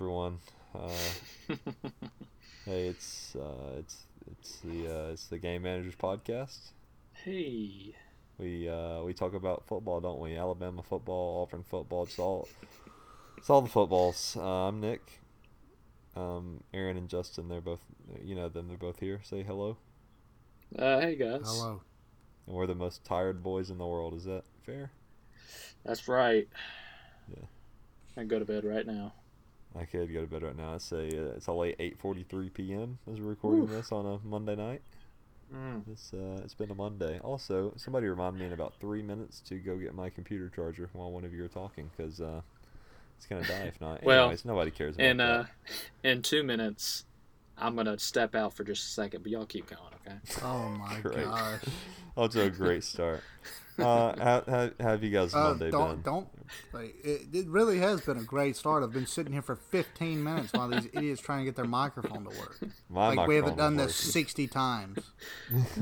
hello, everyone. Uh, hey, it's uh, it's it's the uh, it's the Game Managers podcast. Hey. We uh, we talk about football, don't we? Alabama football, Auburn football. It's all it's all the footballs. Uh, I'm Nick. Um, Aaron and Justin, they're both you know them. They're both here. Say hello. Uh, hey guys. Hello. And we're the most tired boys in the world. Is that fair? That's right. Yeah. I go to bed right now. I could go to bed right now. It's a uh, it's a late 8:43 p.m. as we're recording Oof. this on a Monday night. Mm. It's uh, it's been a Monday. Also, somebody remind me in about three minutes to go get my computer charger while one of you are talking, because uh, it's gonna die if not. Well, Anyways, nobody cares about In uh, in two minutes, I'm gonna step out for just a second, but y'all keep going, okay? Oh my Great. gosh. Oh, to a great start. Uh, how, how, how have you guys Uh, Monday don't been? don't. Like, it, it really has been a great start. I've been sitting here for 15 minutes while these idiots trying to get their microphone to work. My like we haven't done this 60 times.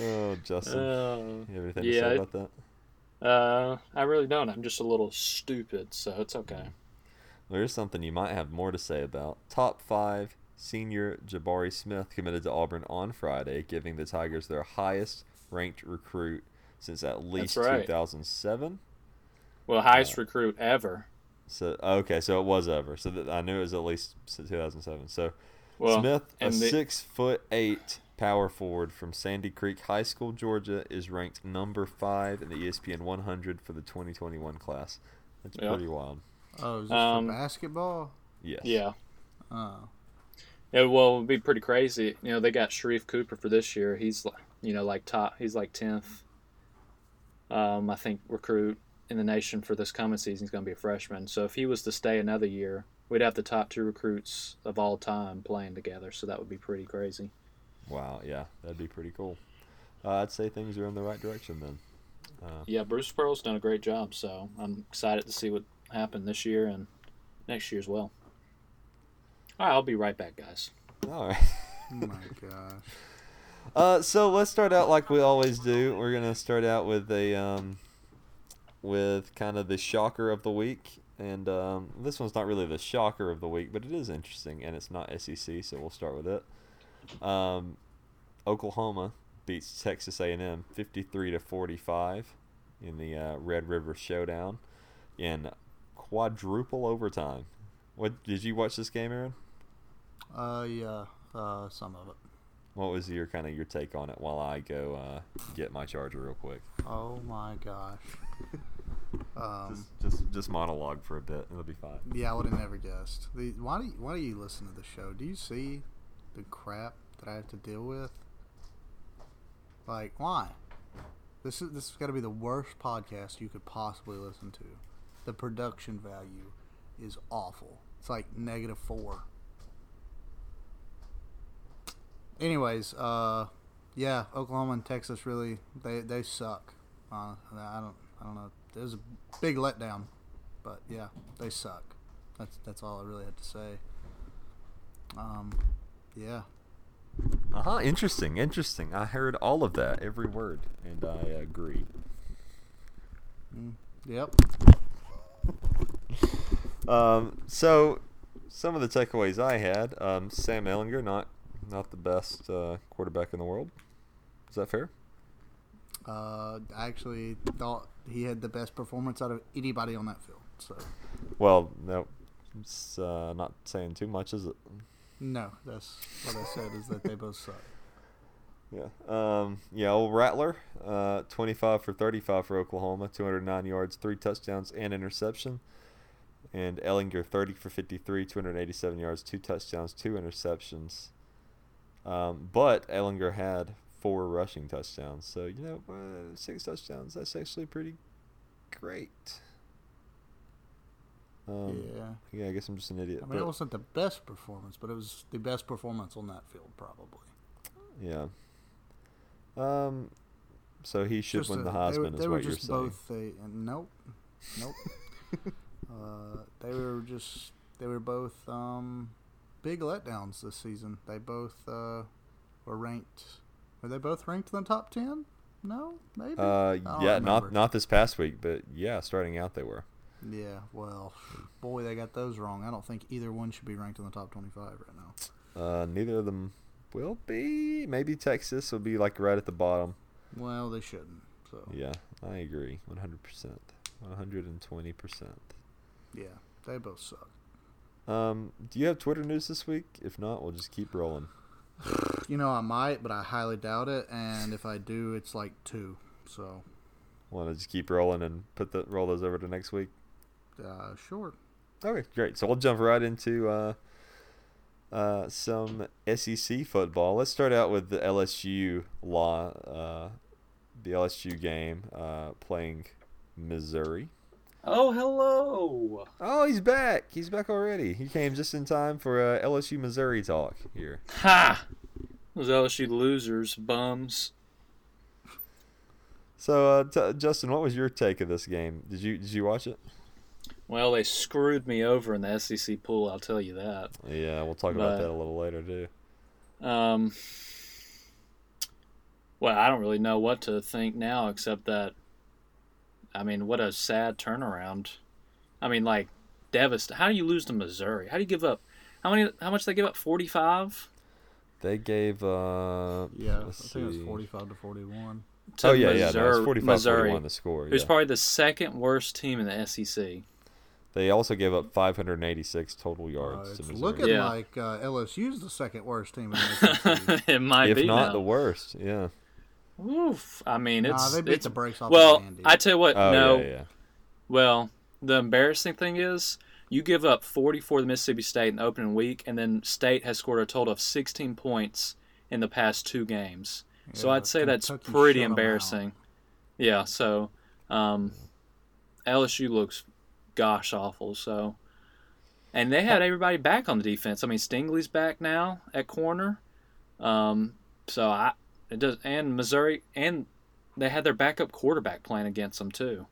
Oh, Justin, Oh, you have anything yeah, to say about that? uh, I really don't. I'm just a little stupid, so it's okay. There is something you might have more to say about. Top five senior Jabari Smith committed to Auburn on Friday, giving the Tigers their highest ranked recruit since at least right. 2007. Well, highest recruit ever. So okay, so it was ever. So that I knew it was at least since 2007. So Well, Smith, a the- six foot eight power forward from Sandy Creek High School, Georgia, is ranked number five in the ESPN 100 for the 2021 class. That's Yep. pretty wild. Oh, is this Um, for basketball? Yes. Yeah. Oh. Yeah, well, it'd be pretty crazy. You know, they got Sharife Cooper for this year. He's, li- you know, like top. He's like tenth. Um, I think recruit in the nation for this coming season. He's going to be a freshman. So if he was to stay another year, we'd have the top two recruits of all time playing together. So that would be pretty crazy. Wow. Yeah, that'd be pretty cool. Uh, I'd say things are in the right direction then. Uh, Yeah, Bruce Pearl's done a great job. So I'm excited to see what happened this year and next year as well. All right, I'll be right back, guys. all right. Oh my gosh. Uh, so let's start out like we always do. We're gonna start out with a um, with kind of the shocker of the week, and um, this one's not really the shocker of the week, but it is interesting, and it's not SEC, so we'll start with it. Um, Oklahoma beats Texas A&M 53 to 45 in the uh, Red River Showdown in quadruple overtime. What did you watch this game, Aaron? Uh, yeah. Uh, some of it. What was your kind of your take on it while I go uh, get my charger real quick? Oh my gosh. Um, Just, just just monologue for a bit. It'll be fine. yeah, I would have never guessed. The, why do you, why do you listen to the show? Do you see the crap that I have to deal with? Like, why? This is this has got to be the worst podcast you could possibly listen to. The production value is awful. It's like negative four. Anyways, uh, yeah, Oklahoma and Texas really they they suck. Uh, I don't I don't know. There's a big letdown, but yeah, they suck. That's that's all I really had to say. Um, yeah. Uh huh. Interesting. Interesting. I heard all of that, every word, and I agree. Mm, yep. Um. So, some of the takeaways I had. Um. Sam Ehlinger, not not the best uh, quarterback in the world. Is that fair? Uh, I actually thought he had the best performance out of anybody on that field. So Well, no. It's uh, not saying too much, is it? no, that's what I said is that they both suck. Yeah. Um, yeah, old Rattler, uh, 25 for 35 for Oklahoma, 209 yards, three touchdowns, and interception. And Ehlinger, 30 for 53, 287 yards, two touchdowns, two interceptions. Um, but Ehlinger had four rushing touchdowns. So, you know, uh, six touchdowns, that's actually pretty great. Um, yeah. yeah. I guess I'm just an idiot. I mean, it wasn't the best performance, but it was the best performance on that field, probably. Yeah. Um. So he should Just win a- the they Heisman, were, is they were what you're just saying. both a nope, nope. uh, they were just they were both um, big letdowns this season. They both uh, were ranked. Were they both ranked in the top ten? No, maybe. Uh, yeah, remember. not not this past week, but yeah, starting out they were. Yeah, well, boy, they got those wrong. I don't think either one should be ranked in the top 25 right now. Uh, neither of them will be. Maybe Texas will be like right at the bottom. Well, they shouldn't. So Yeah, I agree. 100%. 120%. yeah, they both suck. Um, do you have Twitter news this week? If not, we'll just keep rolling. You know, I might, but I highly doubt it. And if I do, it's like two. So, Want to just keep rolling and put the roll those over to next week? uh, sure. Okay, great. So we'll jump right into uh, uh, some SEC football. Let's start out with the LSU law, uh, the LSU game uh, playing Missouri. Oh, hello. Oh, he's back. He's back already. He came just in time for uh, LSU Missouri talk here. Ha! Those LSU losers, bums. So, uh, t- Justin, what was your take of this game? Did you did you watch it? Well, they screwed me over in the SEC pool. I'll tell you that. Yeah, we'll talk about that a little later too. Um, well, I don't really know what to think now, except that, I mean, what a sad turnaround. I mean, like, devast. How do you lose to Missouri? How do you give up? How many? How much they give up? Forty-five. They gave uh Yeah, I let's think it was 45 to 41. Oh yeah, yeah, no, it's 45 Missouri, 41 the score. who's yeah. probably the second worst team in the SEC. They also gave up 586 total Uh, yards to it's Missouri. looking Yeah. like uh, LSU's the second worst team in the SEC. it might be if be not now. the worst, yeah. Oof. I mean, nah, it's they beat it's the brakes off well. Andy. I tell you what. Oh no. yeah, yeah. Well, the embarrassing thing is you give up 44 to Mississippi State in the opening week, and then State has scored a total of 16 points in the past two games. so I'd say that's pretty shut 'em out. embarrassing. Yeah. So um, LSU looks gosh awful. So, and they had everybody back on the defense. I mean, Stingley's back now at corner. Um, so I it does, and Missouri, and they had their backup quarterback playing against them too.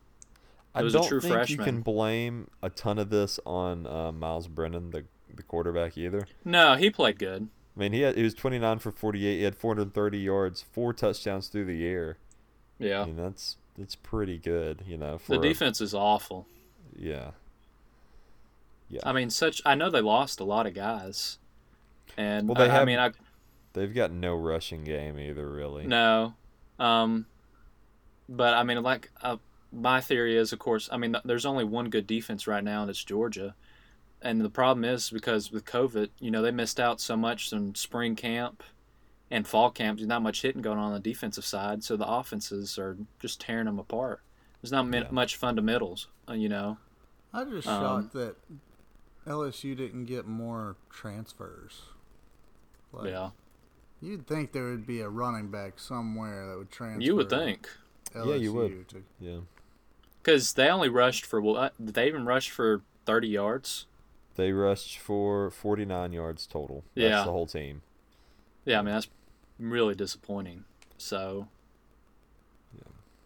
I was a don't true think you can blame a ton of this on uh, Myles Brennan, the the quarterback, either. No, he played good. I mean, he had, he was 29 for 48. He had 430 yards, four touchdowns through the air. Yeah. I mean, that's that's pretty good, you know. For The a- defense is awful. yeah. Yeah. I mean, such. I know they lost a lot of guys, and Well, they I, I mean, I They've got no rushing game either, really. no, um, but I mean, like uh, my theory is, of course, I mean, there's only one good defense right now, and it's Georgia, and the problem is because with COVID, you know, they missed out so much in spring camp and fall camp. There's not much hitting going on on the defensive side, so the offenses are just tearing them apart. There's not Yeah. much fundamentals, uh, you know. I'm just Um, shocked that LSU didn't get more transfers. Like, yeah, You'd think there would be a running back somewhere that would transfer. you would think. LSU Yeah, you would. To, Yeah. Because they only rushed for what? Uh, did they even rush for thirty yards? They rushed for 49 yards total. That's Yeah. the whole team. Yeah, I mean that's really disappointing. So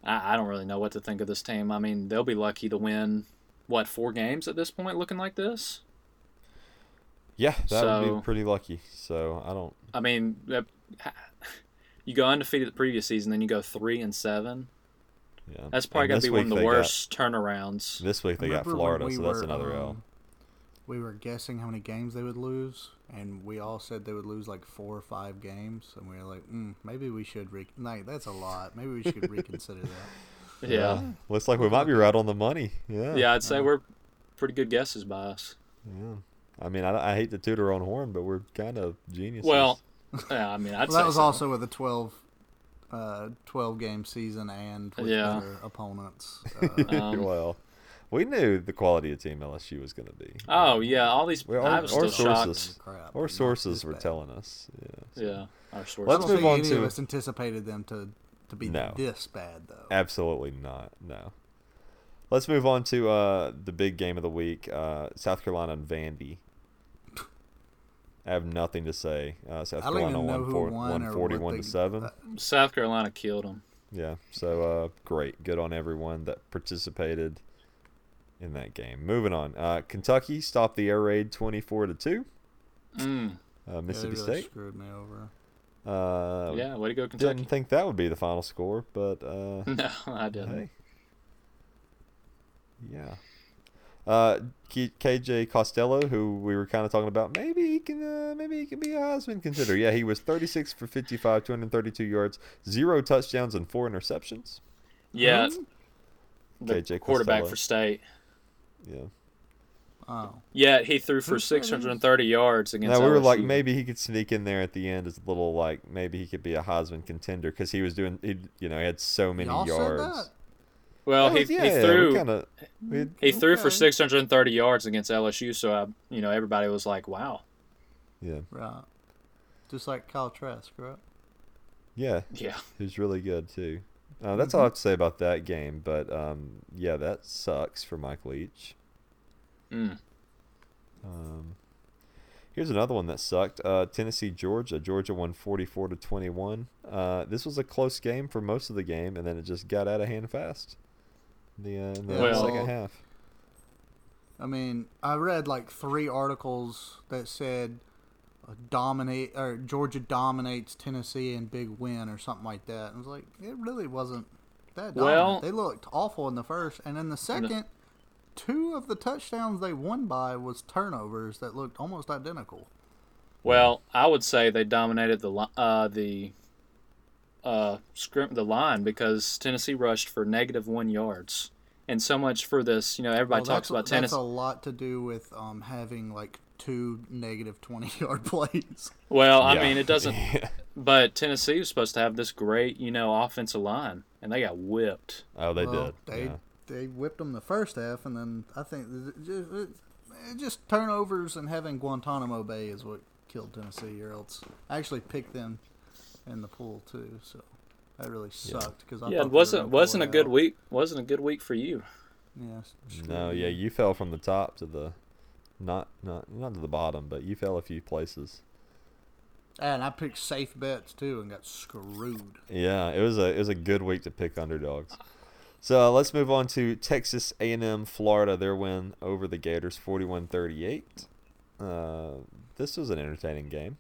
I, I don't really know what to think of this team. I mean, they'll be lucky to win what four games at this point, looking like this. Yeah, that would be pretty lucky. So I don't. I mean, uh, you go undefeated the previous season, then you go three and seven. Yeah. That's probably gonna be one of the they got- worst turnarounds. this week they got Florida, we so that's were, another L. um, We were guessing how many games they would lose, and we all said they would lose like four or five games, and we were like, mm, maybe we should. Re- like, that's a lot. Maybe we should reconsider that. Yeah, Looks like we might be right on the money. Yeah. yeah, I'd say we're pretty good guesses by us. Yeah. I mean, I, I hate to toot our own horn, but we're kind of geniuses. Well, yeah, I mean, I'd Well, say that was so. also with a 12, uh, 12 game season and with Yeah. better opponents. Uh, Um, well, we knew the quality of team LSU was going to be. Oh yeah, all these. Well, I or- was or still sources. crap, Or not sources were bad. telling us. Yeah. so- Yeah, our sources. Let's don't move think on any to- of us anticipated them to, to be No. this bad, though. Absolutely not. No. Let's move on to uh, the big game of the week uh, South Carolina and Vandy. I have nothing to say. Uh, South Carolina won, four, won won 41 what to 7. uh, South Carolina killed them. Yeah, so uh, great. Good on everyone that participated in that game. Moving on. Uh, Kentucky stopped the air raid 24 to 2. Mm. Uh, yeah, Mississippi really State. screwed me over. Uh, yeah, way to go, Kentucky. Didn't think that would be the final score, but uh, No, I didn't. hey. Yeah. Uh, K- KJ Costello, who we were kind of talking about, maybe he can, uh, maybe he can be a Heisman contender. Yeah, he was 36 for 55, 232 yards, zero touchdowns, and four interceptions. Yeah, Who? the KJ quarterback Costello. for state. Yeah. Oh, Yeah, he threw for Who said he was- 630 yards against. Now we were like, maybe he could sneak in there at the end as a little like maybe he could be a Heisman contender because he was doing, he, you know, he had so many y'all yards. Said that. Well, he, yeah, he threw kinda, he threw for 630 yards against LSU. So I, you know, everybody was like, "Wow, yeah, Right. Just like Kyle Trask, right? yeah, yeah, he was really good too. Uh, that's all I have to say about that game. But um, yeah, that sucks for Mike Leach. mm. Um, here's another one that sucked. Uh, Tennessee, Georgia. Georgia won 44 to 21. Uh, this was a close game for most of the game, and then it just got out of hand fast. The, uh, in the Well- second half. I mean, I read like three articles that said uh, dominate or Georgia dominates Tennessee in big win or something like that. And I was like, it really wasn't that. Dominant. Well- they looked awful in the first, and in the second, two of the touchdowns they won by was turnovers that looked almost identical. Well, I would say they dominated the li- uh, the uh, scrim- the line because Tennessee rushed for negative one yards, and so much for this. You know, everybody Well, talks that's, about that's Tennessee. a lot to do with um, having like two negative twenty yard plays. Well, I Yeah. mean, it doesn't. Yeah. But Tennessee was supposed to have this great, you know, offensive line, and they got whipped. Oh, they Well, did. They yeah. they whipped them the first half, and then I think th- th- just, just turnovers and having Guantanamo Bay is what killed Tennessee. Or else I actually picked them in the pool too, so that really sucked because I yeah, thought it they wasn't gonna wasn't a it good out. week. Wasn't a good week for you. Yeah, screw No, yeah, you fell from the top to the, not not not to the bottom, but you fell a few places. And I picked safe bets too and got screwed. Yeah, it was a it was a good week to pick underdogs. So uh, let's move on to Texas A&M, Florida. Their win over the Gators, 41-38. Uh, this was an entertaining game.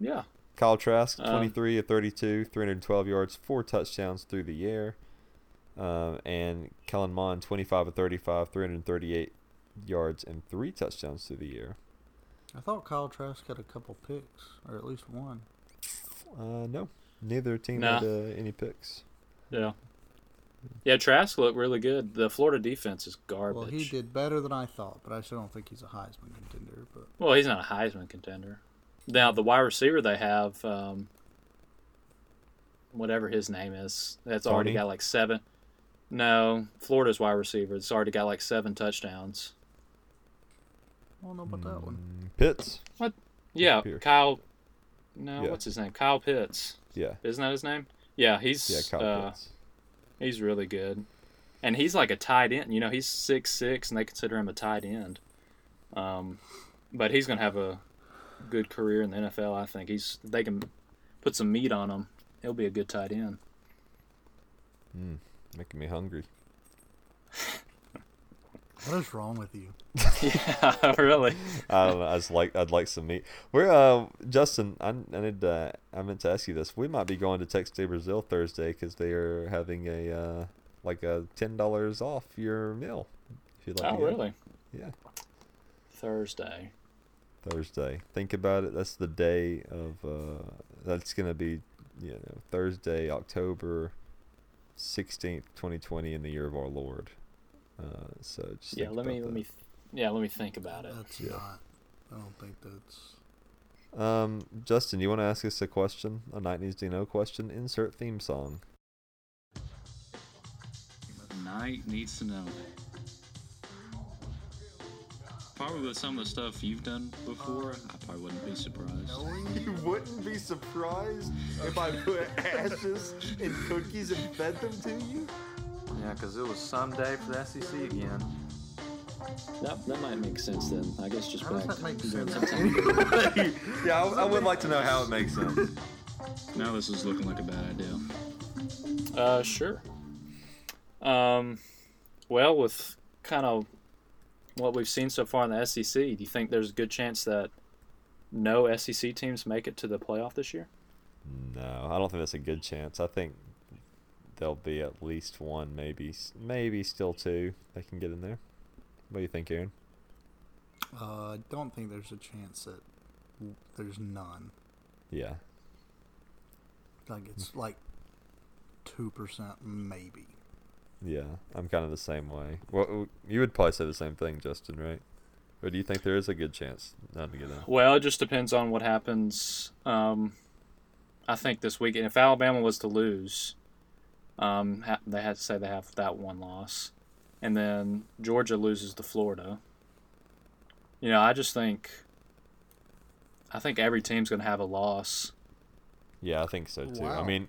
Yeah. Kyle Trask, Um, 23 of 32, 312 yards, four touchdowns through the air. Um, and Kellen Mond, 25 of 35, 338 yards, and three touchdowns through the air. I thought Kyle Trask had a couple picks, or at least one. Uh, no, neither team Nah. had uh, any picks. Yeah. Yeah, Trask looked really good. The Florida defense is garbage. Well, he did better than I thought, but I still don't think he's a Heisman contender. But Well, he's not a Heisman contender. Now the wide receiver they have, um, whatever his name is, that's already got like seven. No, Florida's wide receiver. It's already got like seven touchdowns. I don't know about that one. Mm, What? Yeah, Pierce. Kyle. No, Yeah. what's his name? Kyle Pitts. Yeah, Isn't that his name? Yeah, he's yeah, Kyle uh, Pitts. he's really good, and he's like a tight end. You know, he's six six, and they consider him a tight end. Um, but he's gonna have a good career in the NFL. I think he's they can put some meat on him. He'll be a good tight end. Mm, making me hungry. What is wrong with you? yeah, really. I don't know. I just like I'd like some meat. We're uh Justin. I, I need uh, I meant to ask you this. We might be going to Texas de Brazil Thursday because they are having a uh, like a ten dollars off your meal. If you'd like Oh, to go. really? Yeah. Thursday. Thursday. Think about it. That's the day of. Uh, that's gonna be, you know, Thursday, October sixteenth, twenty twenty, in the year of our Lord. Uh, so just Yeah, let me about let me. th- Yeah, let me think about it. That's Yeah. not. I don't think that's. Um, Justin, you want to ask us a question? A night needs to know question. Insert theme song. Knight needs to know. Probably with some of the stuff you've done before, I probably wouldn't be surprised. You wouldn't be surprised if I put ashes in cookies and fed them to you? Yeah, because it was someday for the SEC again. That, that might make sense then. I guess just How does that make sense? Yeah, I, I would like to know how it makes sense. Now this is looking like a bad idea. Uh, sure. Um, well, with kind of what we've seen so far in the SEC, do you think there's a good chance that no SEC teams make it to the playoff this year? No, I don't think that's a good chance. I think there'll be at least one, maybe, maybe still two. They can get in there. What do you think, Aaron? Uh, I don't think there's a chance that there's none. Yeah. Like it's like two percent maybe. Yeah, I'm kind of the same way. Well, you would probably say the same thing, Justin, right? Or do you think there is a good chance not to get in? Well, it just depends on what happens. Um, I think this weekend, if Alabama was to lose, um, ha- they had to say they have that one loss, and then Georgia loses to Florida. You know, I just think, I think every team's going to have a loss. Yeah, I think so too. I mean,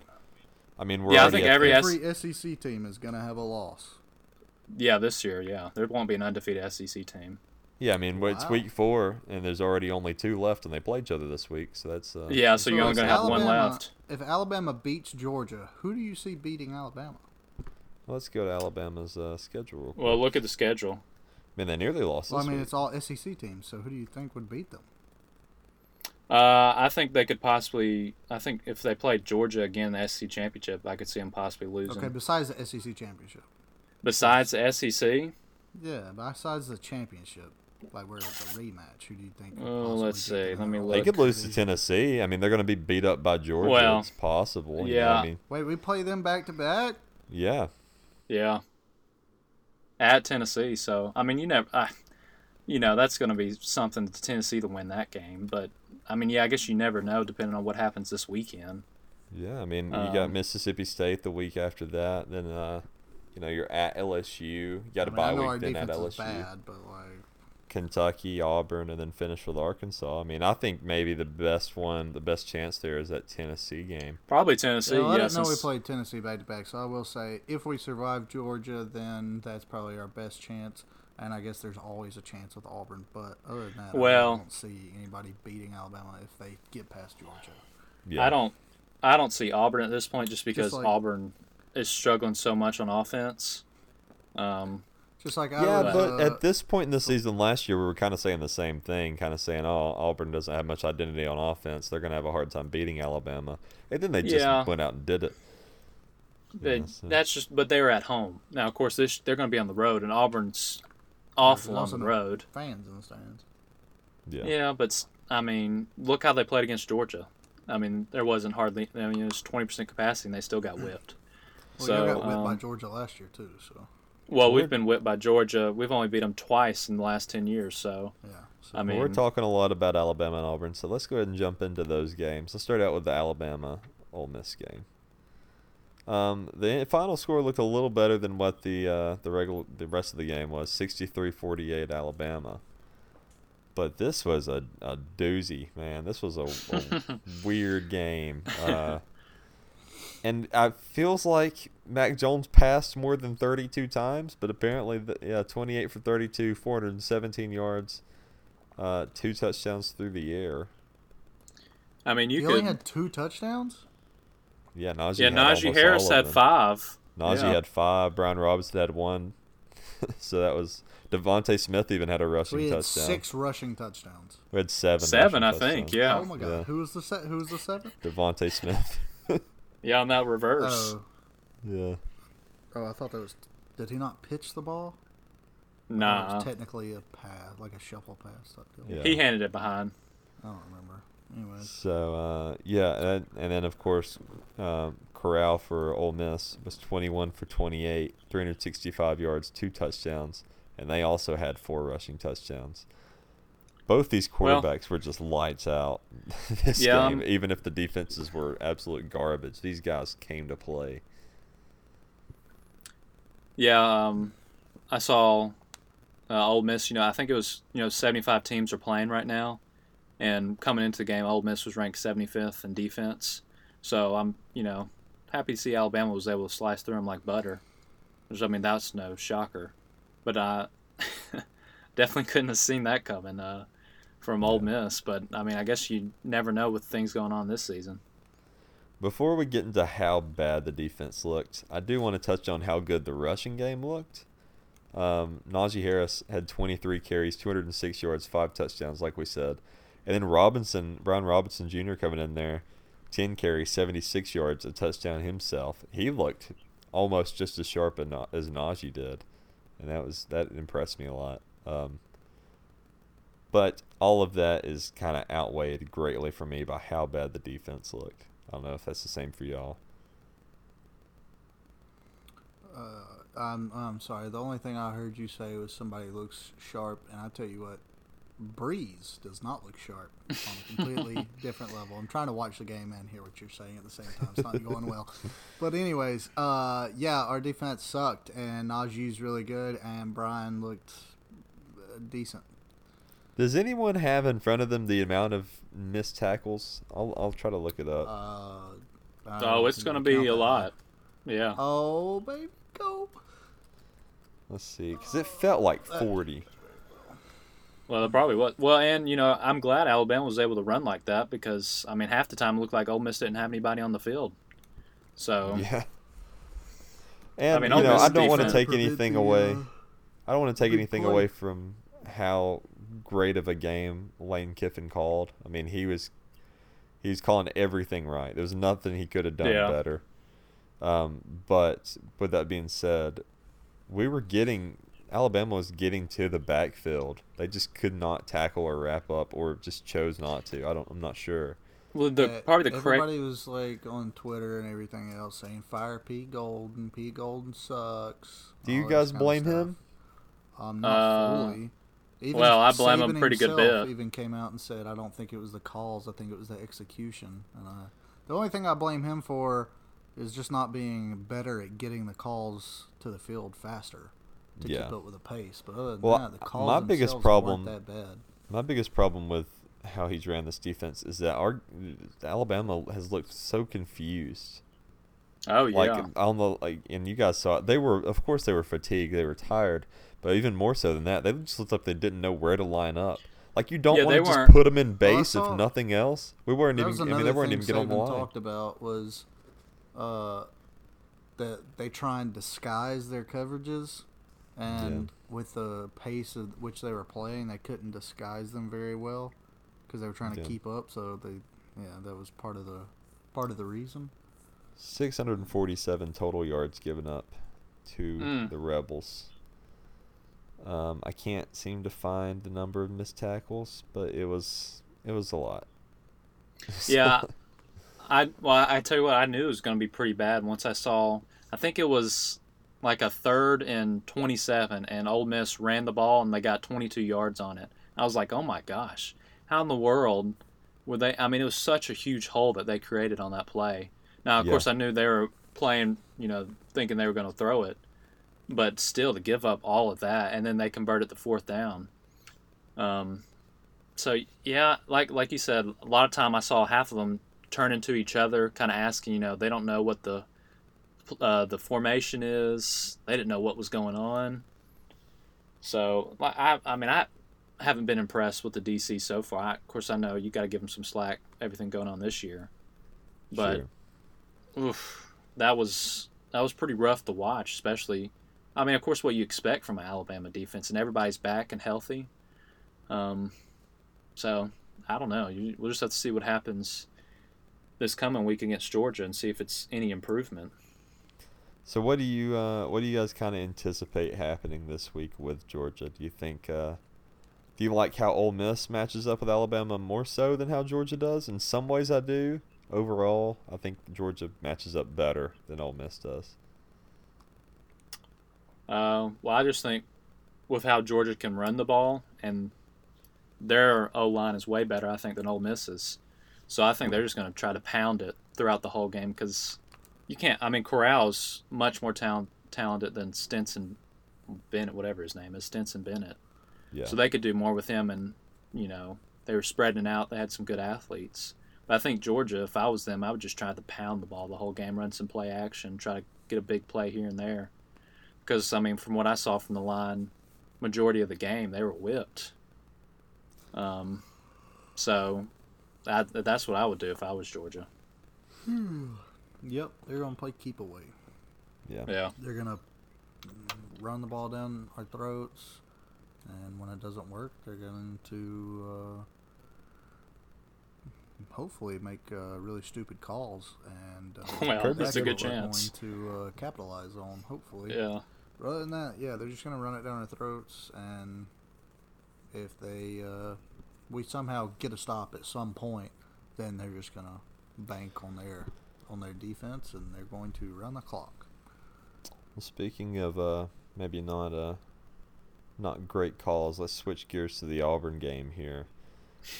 I mean, we're Yeah, I think every S- Every SEC team is gonna have a loss. Yeah, this year, yeah, there won't be an undefeated SEC team. yeah. I mean, it's week four, and there's already only two left, and they play each other this week, so that's uh, Yeah, so, you're only going to have one Alabama- left. If Alabama beats Georgia, who do you see beating Alabama? Let's go to Alabama's uh, schedule. Real quick. Well, look at the schedule. I mean, they nearly lost. Well, I mean, week. it's all SEC teams, so who do you think would beat them? Uh, I think they could possibly. I think if they played Georgia again the SEC championship, I could see them possibly losing. Okay, besides the SEC championship. Besides the SEC, Yeah, besides the championship, like where it's a rematch, who do you think? Oh, let's see. Let me look. they could lose to? Tennessee. I mean, they're going to be beat up by Georgia. Well, it's possible. you know, yeah. I mean, Wait, we play them back to back. yeah. yeah, at Tennessee. So I mean, you never. I, you know, that's going to be something to Tennessee to win that game. But I mean, yeah, I guess you never know depending on what happens this weekend. Yeah, I mean, you got Um, Mississippi State the week after that. Then, uh, you know, you're at LSU. You got I a mean, I bye week then at LSU. bad, but like, Kentucky, Auburn, and then finish with Arkansas. I mean, I think maybe the best one, the best chance there is that Tennessee game. Probably Tennessee. yeah, well, I yeah, didn't know we played Tennessee back to back, so I will say if we survive Georgia, then that's probably our best chance. And I guess there's always a chance with Auburn, but other than that, Well- I don't see anybody beating Alabama if they get past Georgia. Yeah, I don't. I don't see Auburn at this point just because like- Auburn is struggling so much on offense. Um, Just like I Yeah, was, but uh, at this point in the season last year, we were kind of saying the same thing, kind of saying, "Oh, Auburn doesn't have much identity on offense; they're going to have a hard time beating Alabama." And then they just Yeah. went out and did it. They, Yeah, so- That's just, but they were at home. Now, of course, this they're going to be on the road, and Auburn's awful on the road. fans in the stands. Yeah, Yeah. but I mean, look how they played against Georgia. I mean, there wasn't hardly. I mean, it was twenty percent capacity, and they still got whipped. Well, so, you got whipped by um, Georgia last year too. So well, We're- we've been whipped by Georgia. We've only beat them twice in the last ten years. So, yeah, so I mean, we're talking a lot about Alabama and Auburn, so let's go ahead and jump into those games. Let's start out with the Alabama Ole Miss game. Um, the final score looked a little better than what the uh, the regular the rest of the game was 63-48 Alabama. But this was a, a doozy, man. This was a, a weird game. Uh, and it feels like Mac Jones passed more than 32 times, but apparently, the, yeah, 28 for 32, 417 yards, uh, two touchdowns through the air. I mean, you he could. only had two touchdowns. Yeah, Najee. yeah, had Najee Harris had five. Najee Yeah. had five. Brian Robinson had one. so that was DeVonta Smith even had a So rushing he had touchdown. six rushing touchdowns. We had seven. Seven, rushing I think. Yeah. Oh my god, Yeah. who was the se- who was the seven? DeVonta Smith. Yeah, on that reverse. Oh, yeah. oh, I thought that was. Did he not pitch the ball? Or it nah, was technically a pass, like a shuffle pass. Yeah. he handed it behind. I don't remember. Anyways, So uh, yeah, and, and then of course, um, Corral for Ole Miss was 21 for 28, 365 yards, two touchdowns, and they also had four rushing touchdowns. Both these Well- quarterbacks were just lights out this Yeah, game. um, Even if the defenses were absolute garbage, these guys came to play. Yeah, um, I saw uh, Ole Miss. You know, I think it was you know 75 teams are playing right now, and coming into the game, Ole Miss was ranked 75th in defense. So I'm you know happy to see Alabama was able to slice through them like butter. Which I mean that's no shocker, but I definitely couldn't have seen that coming uh, from Ole Miss. But I mean I guess you never know with things going on this season. Before we get into how bad the defense looked, I do want to touch on how good the rushing game looked. Um, Najee Harris had 23 carries, 206 yards, five touchdowns, like we said. And then Robinson, Brian Robinson Jr. coming in there, 10 carries, 76 yards, a touchdown himself. He looked almost just as sharp as Na- as Najee did, and that was that impressed me a lot. Um, but all of that is kind of outweighed greatly for me by how bad the defense looked. I don't know if that's the same for y'all. Uh, I'm I'm sorry. The only thing I heard you say was somebody looks sharp, and I tell you what, Breeze does not look sharp on a completely different level. I'm trying to watch the game and hear what you're saying at the same time. It's not going well. But anyways, uh, yeah, our defense sucked, and Najee's really good, and Brian looked uh, decent. Does anyone have in front of them the amount of missed tackles? I'll I'll try to look it up. Uh, Oh, it's going to be count a that. lot. Yeah. Oh, baby, go. Let's see, because it felt like forty. Well, it probably was. Well, and you know, I'm glad Alabama was able to run like that because I mean, half the time it looked like Ole Miss didn't have anybody on the field. So Yeah. And I mean, you Ole know, Miss I don't want to take anything the, away. uh, I don't want to take anything play. away from how great of a game Lane Kiffin called. I mean, he was he was calling everything right. There was nothing he could have done Yeah. better. Um, but with that being said, we were getting Alabama was getting to the backfield. They just could not tackle or wrap up, or just chose not to. I don't. I'm not sure. well, the Yeah, probably the correct. Everybody was like on Twitter and everything else saying fire Pete Golding. Pete Golding sucks. Do you guys this kinda blame stuff. him? Um, not Uh, fully. Even well, I blame him pretty good himself bit. Even came out and said, "I don't think it was the calls. I think it was the execution." And uh, the only thing I blame him for is just not being better at getting the calls to the field faster to Yeah. keep up with the pace. But other than Well, that, the calls my biggest problem- weren't that bad. My biggest problem with how he's ran this defense is that our Alabama has looked so confused. oh yeah. Like on the like, and you guys saw it. They were, of course, they were fatigued. They were tired, but even more so than that, they just looked like they didn't know where to line up. Like you don't Yeah, want to just weren't- put them in base saw- if nothing else. We weren't even. I mean, they weren't even getting on the Saban line. talked about was uh, that they try and disguise their coverages, and with the pace of which they were playing, they couldn't disguise them very well because they were trying to Yeah. keep up. So they, yeah, that was part of the part of the reason. 647 total yards given up to Mm. the Rebels. Um, I can't seem to find the number of missed tackles, but it was it was a lot. Yeah, I well, I tell you what, I knew it was going to be pretty bad once I saw. I think it was like a third and twenty-seven, and Ole Miss ran the ball and they got twenty-two yards on it. I was like, oh my gosh, how in the world were they? I mean, it was such a huge hole that they created on that play. Now, of Yeah. course, I knew they were playing, you know, thinking they were going to throw it, but still to give up all of that, and then they converted the fourth down. Um, so yeah, like like you said, a lot of time I saw half of them turn into each other, kind of asking, you know, they don't know what the uh, the formation is. They didn't know what was going on. So I I mean I haven't been impressed with the DC so far. I, of course, I know you got to give them some slack. Everything going on this year, but Sure. oof, that was that was pretty rough to watch, especially. I mean, of course, what you expect from an Alabama defense, and everybody's back and healthy. Um, so I don't know. You, we'll just have to see what happens this coming week against Georgia and see if it's any improvement. So what do you uh, what do you guys kind of anticipate happening this week with Georgia? Do you think uh, do you like how Ole Miss matches up with Alabama more so than how Georgia does? In some ways, I do. Overall, I think Georgia matches up better than Ole Miss does. Uh, well, I just think with how Georgia can run the ball and their O line is way better, I think, than Ole Miss's. So I think they're just going to try to pound it throughout the whole game because you can't. I mean, Corral's much more talent, talented than Stinson Bennett, whatever his name is, Stinson Bennett. Yeah. So they could do more with him, and you know they were spreading out. They had some good athletes. But I think Georgia, if I was them, I would just try to pound the ball the whole game, run some play action, try to get a big play here and there. Because I mean, from what I saw from the line, majority of the game they were whipped. Um, so I, that's what I would do if I was Georgia. Yep, they're gonna play keep away. yeah. Yeah. They're gonna run the ball down our throats, and when it doesn't work, they're going to uh, hopefully make uh, really stupid calls, and uh, Well, that's a good chance. Going to uh, capitalize on, hopefully. Yeah. But other than that, yeah, they're just gonna run it down our throats, and if they uh, we somehow get a stop at some point, then they're just gonna bank on their on their defense and they're going to run the clock. Well, speaking of uh, maybe not uh, not great calls, let's switch gears to the Auburn game here.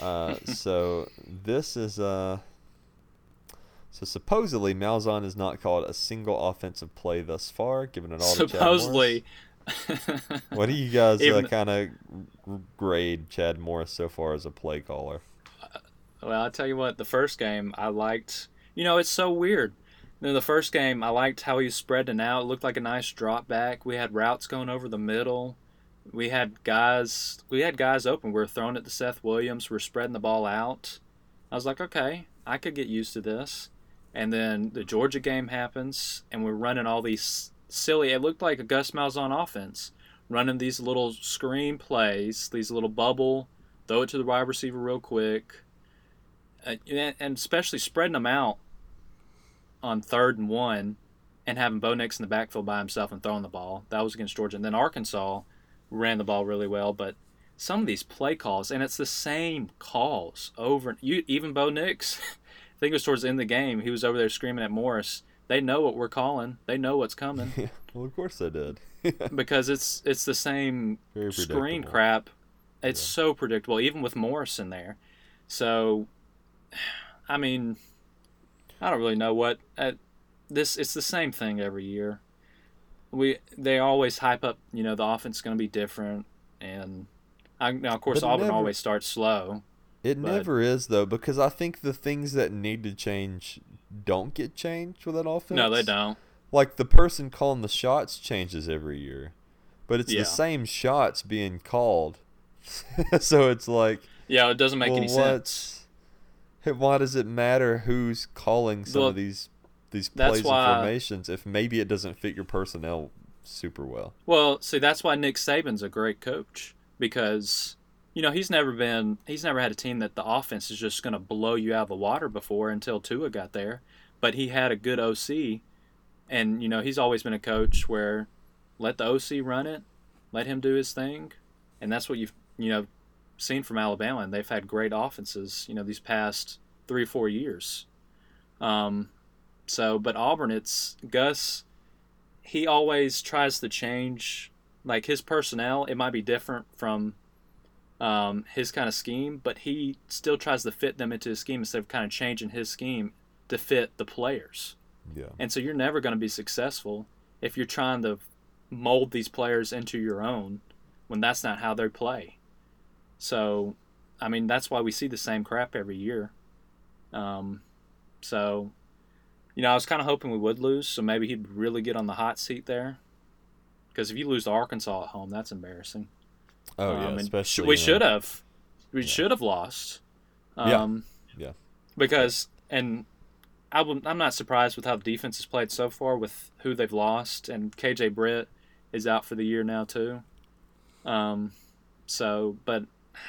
Uh, so this is uh, so supposedly Malzahn has not called a single offensive play thus far, given it all to Chad Supposedly. Morris. What do you guys uh, kind of grade Chad Morris so far as a play caller? Well, I'll tell you what, the first game I liked. You know, it's so weird. In the first game, I liked how he was spreading out. It looked like a nice drop back. We had routes going over the middle. We had guys. We had guys open. We were throwing it to Seth Williams. We're spreading the ball out. I was like, okay, I could get used to this. And then the Georgia game happens, and we're running all these silly. It looked like a Gus Malzahn offense, running these little screen plays, these little bubble, throw it to the wide receiver real quick uh, and especially spreading them out on third and one and having Bo Nix in the backfield by himself and throwing the ball. That was against Georgia. And then Arkansas ran the ball really well, but some of these play calls, and it's the same calls over. and You even Bo Nix, I think it was towards the end of the game. He was over there screaming at Morris. They know what we're calling. They know what's coming well, of course they did. because it's it's the same screen crap. It's Yeah. so predictable, even with Morris in there. So, I mean, I don't really know what uh, this. It's the same thing every year. We they always hype up, you know, the offense is going to be different, and I, now of course Auburn never- always starts slow. It But- never is though, because I think the things that need to change don't get changed with that offense. No, they don't. Like the person calling the shots changes every year, but it's Yeah. the same shots being called. so it's like, Yeah, it doesn't make well, any sense. why does it matter who's calling some Well, of these these plays and formations if maybe it doesn't fit your personnel super well? Well, see, that's why Nick Saban's a great coach because you know he's never been he's never had a team that the offense is just going to blow you out of the water before until Tua got there, but he had a good OC, and you know he's always been a coach where let the OC run it, let him do his thing, and that's what you've you know seen from Alabama, and they've had great offenses you know these past three or four years. Um, so, but Auburn, it's Gus he always tries to change like his personnel it might be different from um, his kind of scheme but he still tries to fit them into his scheme instead of kind of changing his scheme to fit the players Yeah. and so you're never going to be successful if you're trying to mold these players into your own when that's not how they play so i mean that's why we see the same crap every year um, so you know, I was kind of hoping we would lose, so maybe he'd really get on the hot seat there. Because if you lose to Arkansas at home, that's embarrassing. Oh Um, yeah, especially we you know, should have, we Yeah. should have lost. Yeah. Um, Yeah. Because and I would, I'm not surprised with how the defense has played so far with who they've lost, and KJ Britt is out for the year now too. Um, so, but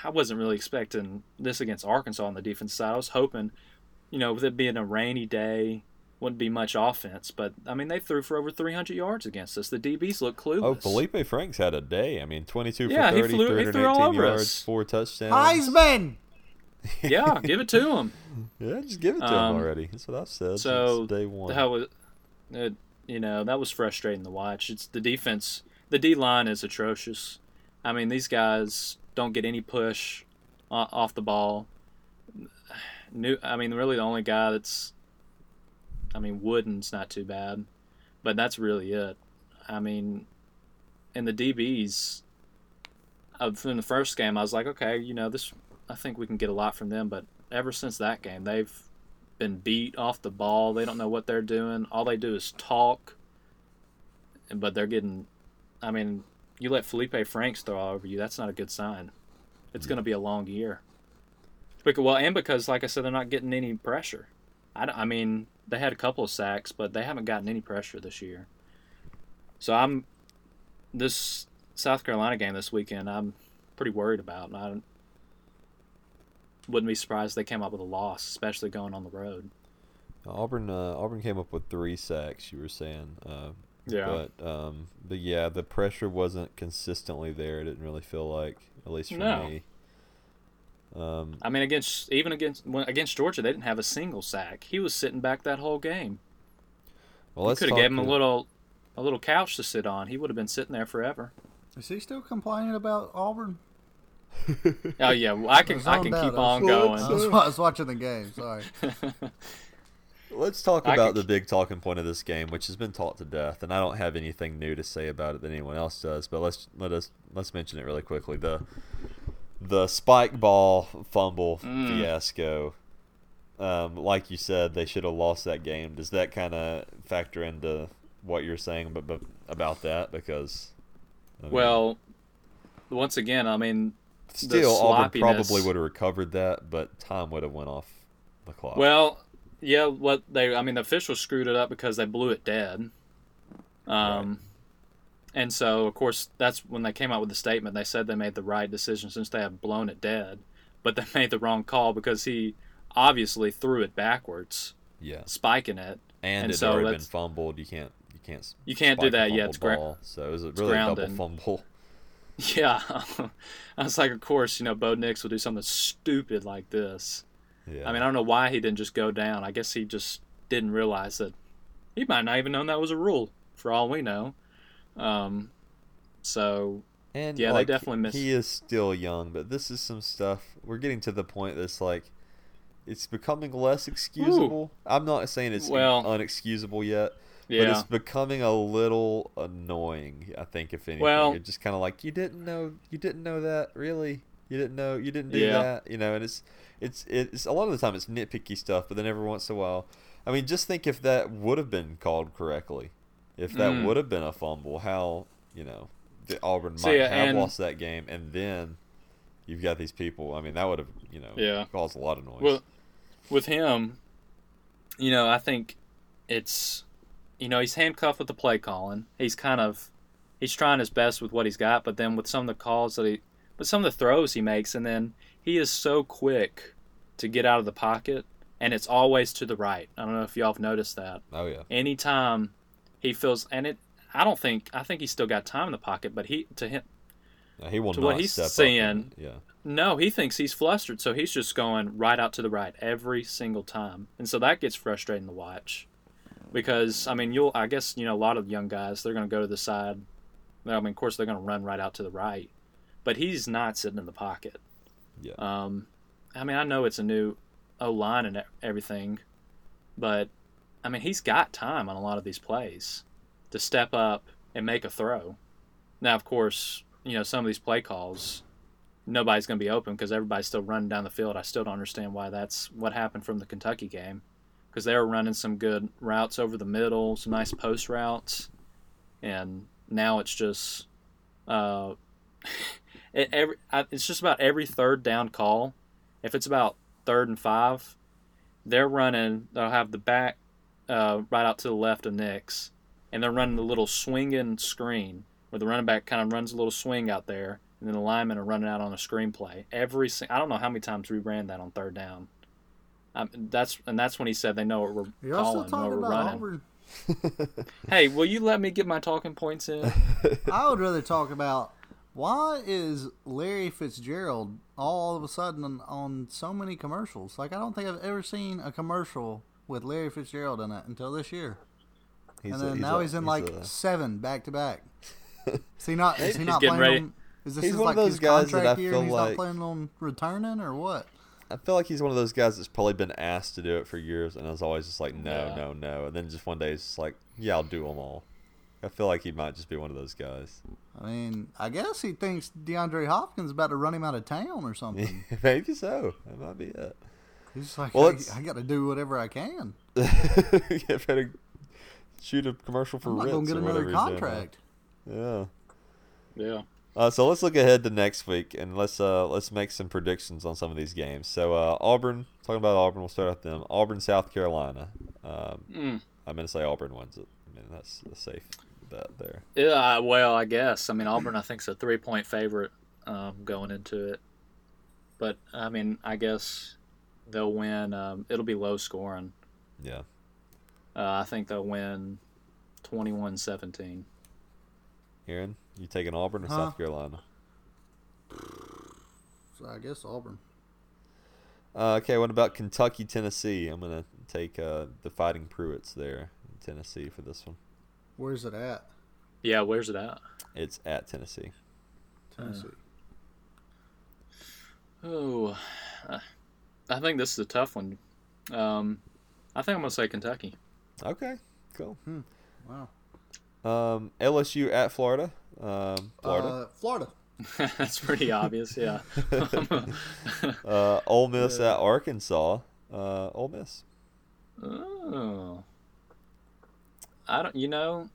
I wasn't really expecting this against Arkansas on the defense side. I was hoping, you know, with it being a rainy day, wouldn't be much offense. But I mean, they threw for over 300 yards against us. The DBs look clueless. Oh, Felipe Franks had a day. I mean, 22 Yeah, for he 30, flew- he threw 318 yards, us. four touchdowns. Heisman. yeah, give it to him. Yeah, just give it to Um, him already. That's what I've said so, since day one. That was, it, you know, that was frustrating to watch. It's the defense. The D line is atrocious. I mean, these guys don't get any push off the ball. New, I mean, really, the only guy that's, I mean, Wooden's not too bad, but that's really it. I mean, and the DBs. Uh, from the first game, I was like, okay, you know, this. I think we can get a lot from them, but ever since that game, they've been beat off the ball. They don't know what they're doing. All they do is talk. But they're getting. I mean, you let Felipe Franks throw all over you. That's not a good sign. It's going to be a long year. Because, well, and because, like I said, they're not getting any pressure. I, I mean, they had a couple of sacks, but they haven't gotten any pressure this year. So I'm this South Carolina game this weekend. I'm pretty worried about. And I wouldn't be surprised if they came up with a loss, especially going on the road. Auburn uh, Auburn came up with three sacks. You were saying uh, Yeah. But um, but yeah, the pressure wasn't consistently there. It didn't really feel like, at least for No. me. Um, I mean, against even against when- against Georgia, they didn't have a single sack. He was sitting back that whole game. well, You let's could have talk gave him a little a little couch to sit on. He would have been sitting there forever. Is he still complaining about Auburn? Oh yeah, well, I can was I can keep on going. I was, I was watching the game. Sorry. Let's talk I about could- the big talking point of this game, which has been taught to death, and I don't have anything new to say about it that anyone else does. But let's let us let's mention it really quickly. The the spike ball fumble Mm. fiasco. Um, like you said, they should have lost that game. Does that kind of factor into what you're saying but, but about that? Because I mean, Well, once again, I mean, still Auburn probably would have recovered that, but time would have went off the clock. well, yeah, what they I mean, the officials screwed it up because they blew it dead. Um, and so of course that's when they came out with the statement. They said they made the right decision since they have blown it dead, but they made the wrong call because he obviously threw it backwards, yeah, spiking it. and, and it so already been fumbled. You can't you can't You can't do that, yeah, it's gra- ball. so it was really a double fumble. Yeah, I was like, of course, you know, Bo Nix will do something stupid like this. Yeah, I mean, I don't know why he didn't just go down. I guess he just didn't realize that he might not even known that was a rule, for all we know. Um, so and yeah, they like, definitely miss- He is still young, but this is some stuff. We're getting to the point that's like it's becoming less excusable. I'm not saying it's Well- unexcusable yet. But it's becoming a little annoying. I think, if anything, Well- it's just kind of like you didn't know, you didn't know that, really, you didn't know, you didn't do Yeah. that, you know. And it's, it's, it's a lot of the time it's nitpicky stuff, but then every once in a while, I mean, just think if that would have been called correctly, if that Mm. would have been a fumble, how you know, the Auburn So, might yeah, have and- lost that game, and then you've got these people. I mean, that would have, you know, Yeah. caused a lot of noise. well, with him, you know, I think it's, you know, he's handcuffed with the play calling. He's kind of, he's trying his best with what he's got, but then with some of the calls that he, but some of the throws he makes, and then he is so quick to get out of the pocket, and it's always to the right. I don't know if y'all have noticed that. oh yeah, anytime he feels and it I don't think I think he's still got time in the pocket, but he to him he will to not what he's saying- and- yeah. no, he thinks he's flustered, so he's just going right out to the right every single time. And so that gets frustrating to watch. Because I mean you'll I guess, you know, a lot of young guys, they're gonna go to the side. I mean of course they're gonna run right out to the right. But he's not sitting in the pocket. Yeah. Um I mean I know it's a new O line and everything, but I mean he's got time on a lot of these plays to step up and make a throw. Now of course, you know, some of these play calls nobody's going to be open because everybody's still running down the field. I still don't understand why that's what happened from the Kentucky game because they were running some good routes over the middle, some nice post routes, and now it's just uh, it, every I, it's just about every third down call. If it's about third and five, they're running. They'll have the back uh, right out to the left of Nix, and they're running a little swinging screen where the running back kind of runs a little swing out there, and then the linemen are running out on a screenplay. Every I don't know how many times we ran that on third down. Um, that's and that's when he said they know what we're Y'all still calling, know talking what we're about running. Auburn? Hey, will you let me get my talking points in? I would rather talk about why is Larry Fitzgerald all of a sudden on, on so many commercials? Like I don't think I've ever seen a commercial with Larry Fitzgerald in it until this year. He's and a- then he's now a- he's in he's like a- seven back to back. Is he not? Is he not playing ready. on? Is this He's his, one of those guys that contract I year? feel and he's like- not planning on returning or what? I feel like he's one of those guys that's probably been asked to do it for years, and is always just like, no, Yeah. no, no, and then just one day it's just like, yeah, I'll do them all. I feel like he might just be one of those guys. I mean, I guess he thinks DeAndre Hopkins is about to run him out of town or something. Maybe so. That might be it. He's like, Well, I, I got to do whatever I can. Get better shoot a commercial for I'm Ritz gonna get or another whatever he's doing now. contract. Yeah. yeah. Uh, so let's look ahead to next week and let's uh, let's make some predictions on some of these games. So uh, Auburn, talking about Auburn, we'll start with them. Auburn, South Carolina. Um, Mm. I'm gonna say Auburn wins it. I mean that's a safe bet there. Yeah, well, I guess. I mean, Auburn, I think, is a three point favorite um, going into it. But, I mean, I guess they'll win. Um, it'll be low scoring. Yeah. Uh, I think they'll win 21-17. Aaron, you taking Auburn or Huh? South Carolina? So I guess Auburn. Uh, okay, what about Kentucky, Tennessee? I'm gonna take uh, the Fighting Pruitts there in Tennessee for this one. Where's it at? Yeah, where's it at? It's at Tennessee. Tennessee. Oh, uh, I think this is a tough one. Um, I think I'm gonna say Kentucky. Okay, cool. wow. Um, LSU at Florida. Um, Florida. Uh, Florida. That's pretty obvious. Yeah. Uh, Ole Miss at Arkansas. Uh, Ole Miss. oh. I don't. You know,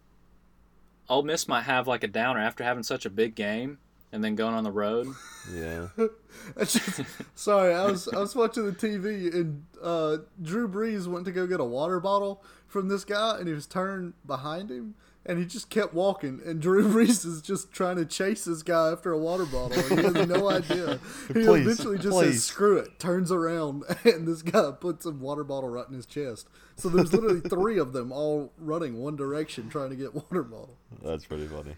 Ole Miss might have like a downer after having such a big game and then going on the road. Yeah. Just, sorry, I was I was watching the TV and uh, Drew Brees went to go get a water bottle from this guy and he was turned behind him and he just kept walking and Drew Brees is just trying to chase this guy after a water bottle and he has no idea. He Please, eventually just please. says screw it, turns around and this guy puts a water bottle right in his chest. So there's literally three of them all running one direction trying to get water bottle. That's pretty funny.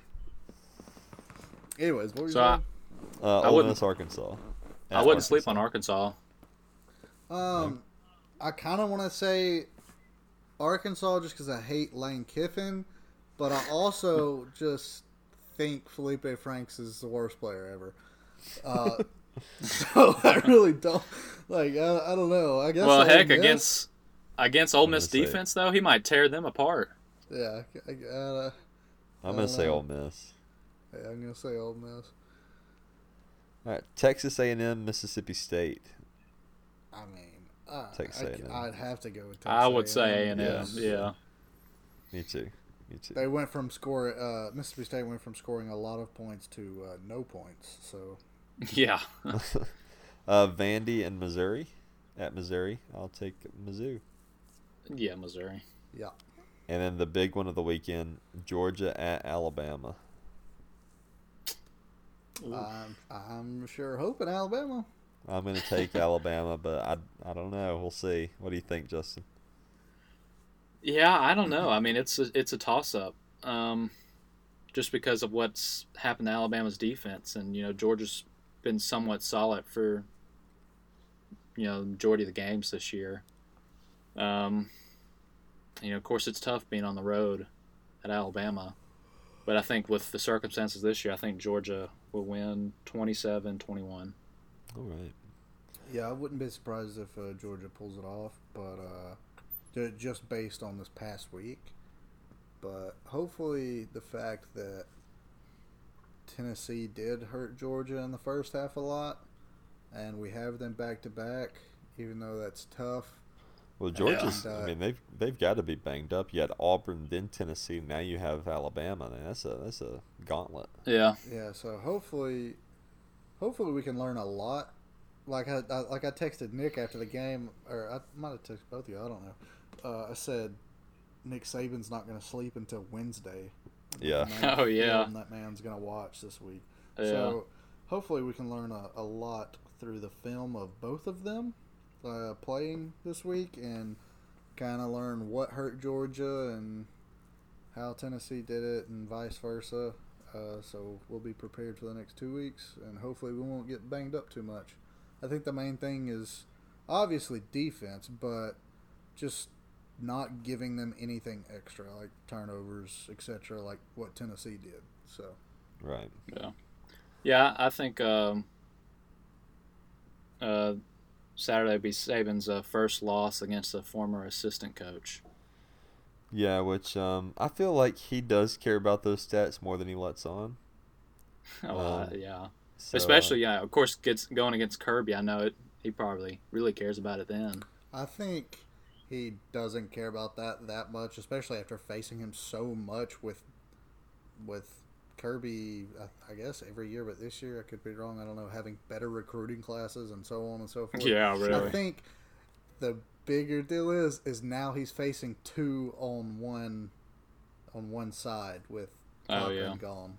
Anyways, what were you So I, saying? Uh, I Ole wouldn't- Miss, Arkansas. I wouldn't sleep on Arkansas. Arkansas. Um, I kind of want to say Arkansas just because I hate Lane Kiffin, but I also just think Felipe Franks is the worst player ever. Uh, so I really don't like. I, I don't know. I guess. Well, Ole heck, Miss- against against Ole Miss gonna say- defense though, he might tear them apart. Yeah, I, I, uh, I'm gonna don't say know. Ole Miss. yeah, I'm gonna say Ole Miss. All right, Texas A&M, Mississippi State. I mean, uh, Texas I, A&M. I'd have to go with. Texas I would say A and M. Yes. Yeah. Me too. Me too. They went from score. Uh, Mississippi State went from scoring a lot of points to uh, no points. So Yeah. uh, Vandy and Missouri. At Missouri, I'll take Mizzou. yeah, Missouri. yeah. And then the big one of the weekend, Georgia at Alabama. I'm, I'm sure hoping Alabama. I'm gonna take Alabama, but I I don't know. We'll see. What do you think, Justin? Yeah, I don't know. I mean, it's a, it's a toss up. Um, just because of what's happened to Alabama's defense, and you know Georgia's been somewhat solid for you know the majority of the games this year. Um, you know, of course, it's tough being on the road at Alabama, but I think with the circumstances this year, I think Georgia will win 27-21. All right. Yeah, I wouldn't be surprised if uh, Georgia pulls it off, but uh, ju- just based on this past week. But hopefully, the fact that Tennessee did hurt Georgia in the first half a lot, and we have them back to back, even though that's tough. Well, Georgia's. And, uh, I mean, they've they've got to be banged up. You had Auburn, then Tennessee. Now you have Alabama. Man, that's a that's a gauntlet. Yeah, Yeah, so hopefully, hopefully we can learn a lot. Like I, I like I texted Nick after the game, or I might have texted both of you. I don't know. Uh, I said Nick Saban's not going to sleep until Wednesday. Yeah. The Oh, yeah. that man's going to watch this week. yeah. So hopefully we can learn a, a lot through the film of both of them uh, playing this week and kind of learn what hurt Georgia and how Tennessee did it and vice versa. Uh, so we'll be prepared for the next two weeks and hopefully we won't get banged up too much. I think the main thing is obviously defense, but just not giving them anything extra like turnovers, etc., like what Tennessee did. So. Right. Yeah, yeah. I think um, uh, Saturday will be Saban's uh, first loss against a former assistant coach. Yeah, which um, I feel like he does care about those stats more than he lets on. Oh, uh, Um, yeah, So, uh, especially yeah. Of course, gets going against Kirby. I know it. He probably really cares about it then. I think he doesn't care about that that much, especially after facing him so much with with Kirby. I, I guess every year, but this year I could be wrong. I don't know, having better recruiting classes and so on and so forth. Yeah, really. I think the bigger deal is is now he's facing two on one on one side with Oh, Cochran yeah. gone.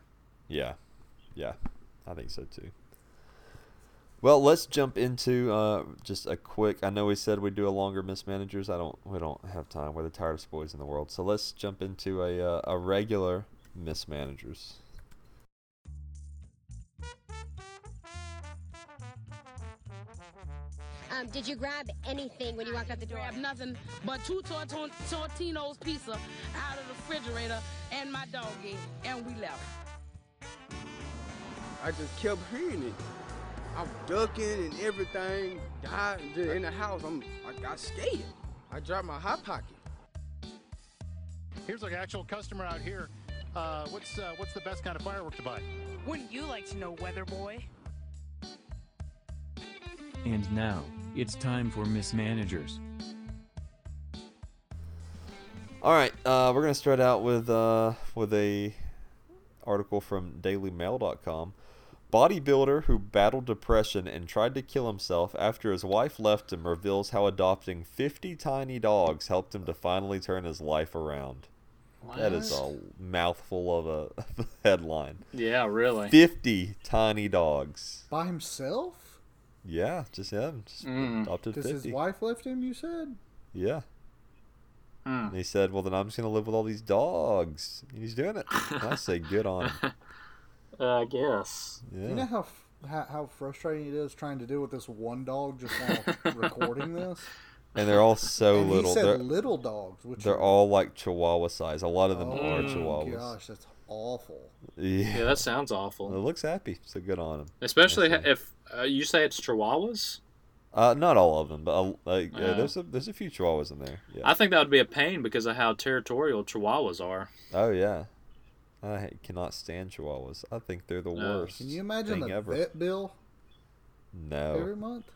yeah, yeah, I think so too. Well, let's jump into uh, just a quick. I know we said we'd do a longer mismanagers. I don't. We don't have time. We're the tiredest boys in the world. So let's jump into a uh, a regular mismanagers. Um, did you grab anything when you walked out the door? Grab nothing but two Torton- Tortino's pizza out of the refrigerator and my doggy, and we left. I just kept hearing it. I'm ducking and everything. Died in the house. I'm I got scared. I dropped my hot pocket. Here's an actual customer out here. Uh, what's uh, what's the best kind of firework to buy? Wouldn't you like to know, Weather Boy? And now, it's time for mismanagers. All right, uh, we're gonna start out with uh, with a article from DailyMail.com. Bodybuilder who battled depression and tried to kill himself after his wife left him reveals how adopting 50 tiny dogs helped him to finally turn his life around. That is a mouthful of a, of a headline. Yeah, really. 50 tiny dogs. By himself? Yeah, just him. Just Mm. adopted Does 50. his wife left him? You said. Yeah. Hmm. And he said, "Well, then I'm just gonna live with all these dogs." And he's doing it. And I say, "Good on him." Uh, I guess. Yeah. You know how, how how frustrating it is trying to do with this one dog just while recording this. and they're all so and little. He said They're, little dogs, which they're are- all like Chihuahua size. A lot of them oh are my Chihuahuas. Gosh, that's awful. Yeah. Yeah, that sounds awful. It looks happy, so good on them. Especially That's if uh, you say it's Chihuahuas. Uh, not all of them, but uh, like yeah, Yeah. there's a there's a few Chihuahuas in there. Yeah. I think that would be a pain because of how territorial Chihuahuas are. oh yeah. I cannot stand Chihuahuas. I think they're the No. worst. Can you imagine thing the ever. vet bill No. every month?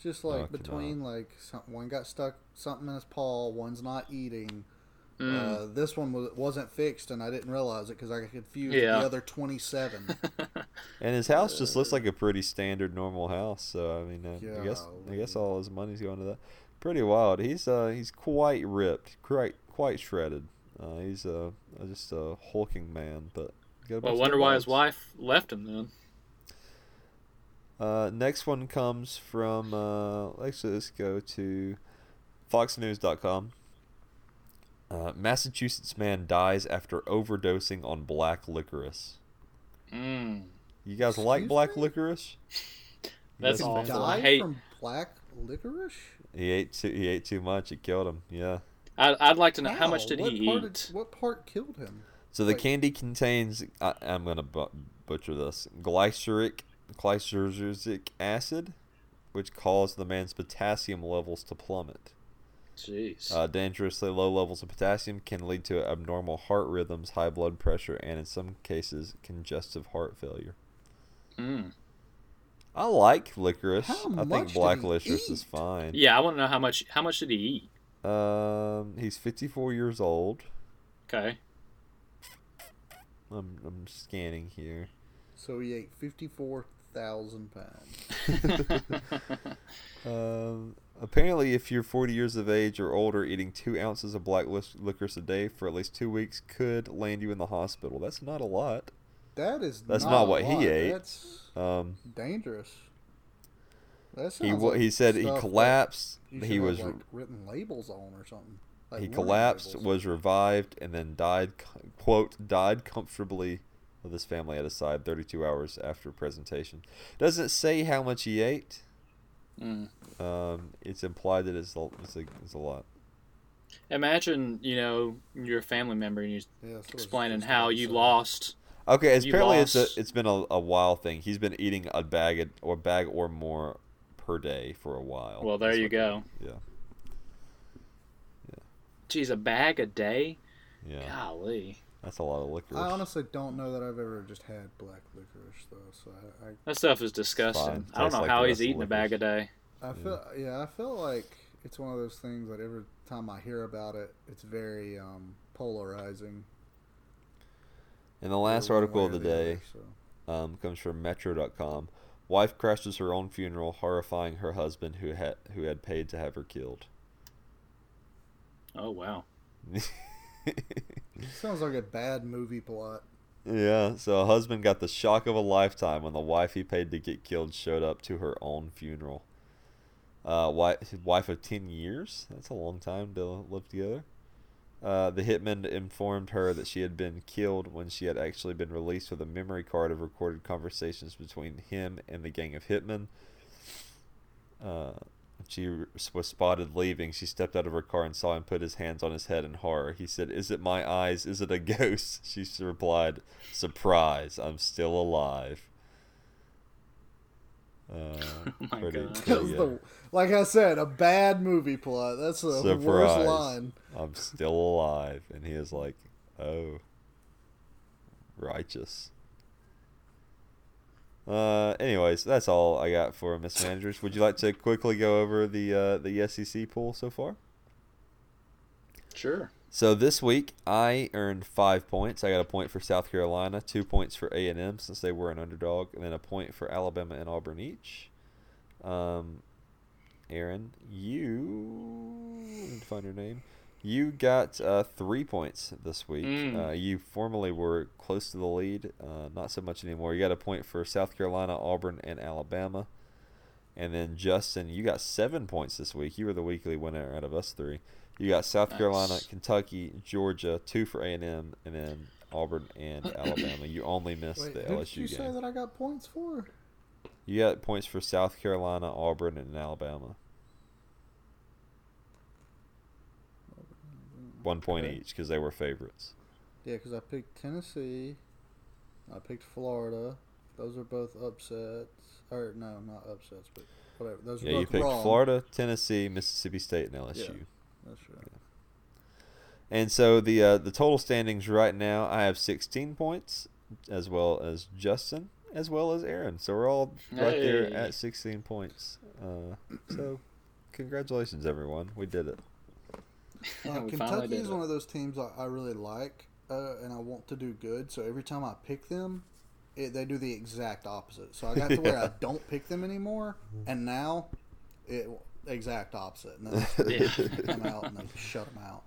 Just No, I like cannot. between like some, one got stuck something in his paw, one's not eating. Mm. Uh, this one was, wasn't fixed, and I didn't realize it because I got confused Yeah. the other twenty-seven. And his house just looks like a pretty standard normal house. So I mean, uh, I guess I guess all his money's going to that. Pretty wild. He's uh he's quite ripped, quite quite shredded. Uh, he's uh, just a hulking man, but. got a Well, I wonder why his wife left him then. Uh, next one comes from uh, actually let's go to FoxNews.com. Uh, Massachusetts man dies after overdosing on black licorice. Mm. You guys like black me? licorice? That's guys a fan? awful. I hate- from black licorice. He ate too. He ate too much. It killed him. Yeah. I, I'd like to know how much did what he part eat? Of, what part killed him? So the Wait. candy contains. I, I'm gonna bu- butcher this. Glyceric, glyceric acid, which caused the man's potassium levels to plummet. Jeez. Uh, dangerously low levels of potassium can lead to abnormal heart rhythms, high blood pressure, and in some cases, congestive heart failure. mm. I like licorice. How I much think black he licorice is fine. Yeah, I want to know how much. How much did he eat? Um, he's 54 years old. Okay. I'm, I'm scanning here. So he ate fifty-four thousand pounds. Um, apparently, if you're 40 years of age or older, eating two ounces of black lic- licorice a day for at least two weeks could land you in the hospital. That's not a lot. That is. That's not, not a what he ate. That's Um, dangerous. That he like he said he collapsed. you He should have, was like, written labels on or something. Like he collapsed, labels. was revived, and then died. Quote died comfortably with his family at his side 32 hours after presentation. Doesn't say how much he ate. Mm. Um, it's implied that it's a, it's a, it's a lot. Imagine, you know, you're a family member and you're Yeah, so it's explaining just how you lost. Okay, it's You apparently it's a it's been a, a while thing. He's been eating a bag of, or bag or more per day for a while. Well, there That's you go. they- Yeah, Geez, a bag a day? yeah, Golly. that's a lot of licorice. I honestly don't know that I've ever just had black licorice though, so I, I That stuff is disgusting. I don't know like how he's eating a bag a day. I feel yeah, I feel like it's one of those things that every time I hear about it, it's very um, polarizing. and the last article of or the other, day so. um, comes from Metro.com. Wife crashes her own funeral, horrifying her husband who had who had paid to have her killed. Oh, wow. Sounds like a bad movie plot. Yeah, so a husband got the shock of a lifetime when the wife he paid to get killed showed up to her own funeral. Uh, wife, wife of 10 years? That's a long time to live together. Uh, the hitman informed her that she had been killed when she had actually been released with a memory card of recorded conversations between him and the gang of hitmen. Uh, she was spotted leaving, she stepped out of her car and saw him put his hands on his head in horror. He said, Is it my eyes? Is it a ghost? She replied, Surprise, I'm still alive. Uh, my pretty, God. pretty, yeah. the, like I said, a bad movie plot. That's the worst Surprise. line. I'm still alive. And he is like, Oh, righteous. Uh, anyways, that's all I got for mismanagers. Would you like to quickly go over the uh, the SEC pool so far? Sure. So this week I earned five points. I got a point for South Carolina, two points for A and M since they were an underdog, and then a point for Alabama and Auburn each. Um, Aaron, you find your name. You got uh, three points this week. Mm. Uh, you formerly were close to the lead, uh, not so much anymore. You got a point for South Carolina, Auburn, and Alabama. And then Justin, you got seven points this week. You were the weekly winner out of us three. You got South Nice. Carolina, Kentucky, Georgia, two for A and M, and then Auburn and Alabama. You only missed Wait, the who did LSU you say that I got points for? You got points for South Carolina, Auburn, and Alabama. One point Okay. each because they were favorites. Yeah, because I picked Tennessee. I picked Florida. Those are both upsets. Or no, not upsets, but whatever. Those are Yeah, you picked wrong. Florida, Tennessee, Mississippi State, and LSU. That's right. Yeah. And so the uh, the total standings right now, I have 16 points, as well as Justin, as well as Aaron. So we're all right there at 16 points. Uh, so congratulations, everyone. We did it. Uh, We Kentucky is it. one of those teams I, I really like, uh, and I want to do good. So every time I pick them, it, they do the exact opposite. So I got to where I don't pick them anymore, and now it exact opposite. And then they Yeah. come out and they shut them out.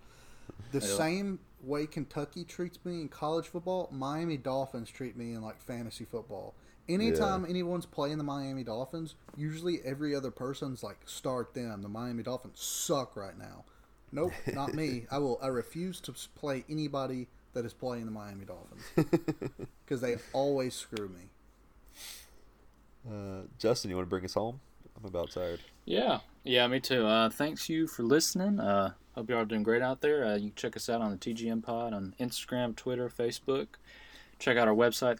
The Yep. same way Kentucky treats me in college football, Miami Dolphins treat me in like fantasy football. Anytime anyone's playing the Miami Dolphins, usually every other person's like start them. The Miami Dolphins suck right now. Nope, not me. I will. I refuse to play anybody that is playing the Miami Dolphins because they always screw me. Uh, Justin, you want to bring us home? I'm about tired. Yeah, yeah, me too. Uh, thanks you for listening. Uh, hope you all are doing great out there. Uh, you can check us out on the TGM Pod on Instagram, Twitter, Facebook. Check out our website,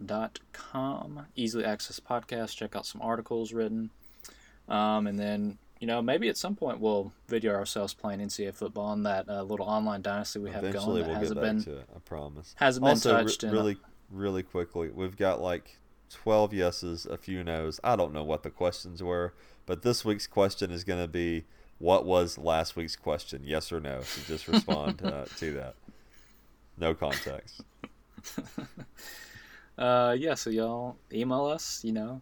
GameManagers.com. Easily access podcast. Check out some articles written. Um, and then, you know, maybe at some point we'll video ourselves playing NCAA football on that uh, little online dynasty we have Eventually, going. That we'll hasn't back been to it. I promise. hasn't been also, re- touched in a- really, really quickly, we've got like 12 yeses, a few nos. I don't know what the questions were, but this week's question is going to be what was last week's question? Yes or no? So just respond uh, to that. No context. Uh, yeah, so y'all email us, you know.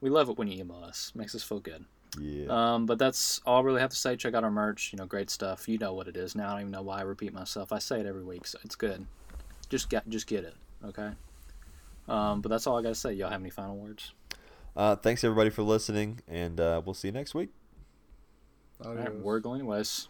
We love it when you email us. Makes us feel good. Yeah. Um, but that's all I really have to say. Check out our merch. You know, great stuff. You know what it is now. I don't even know why I repeat myself. I say it every week, so it's good. Just get, just get it, okay? Um, but that's all I gotta say. Y'all have any final words? Uh, thanks everybody for listening, and uh, we'll see you next week. All right, we're going anyways.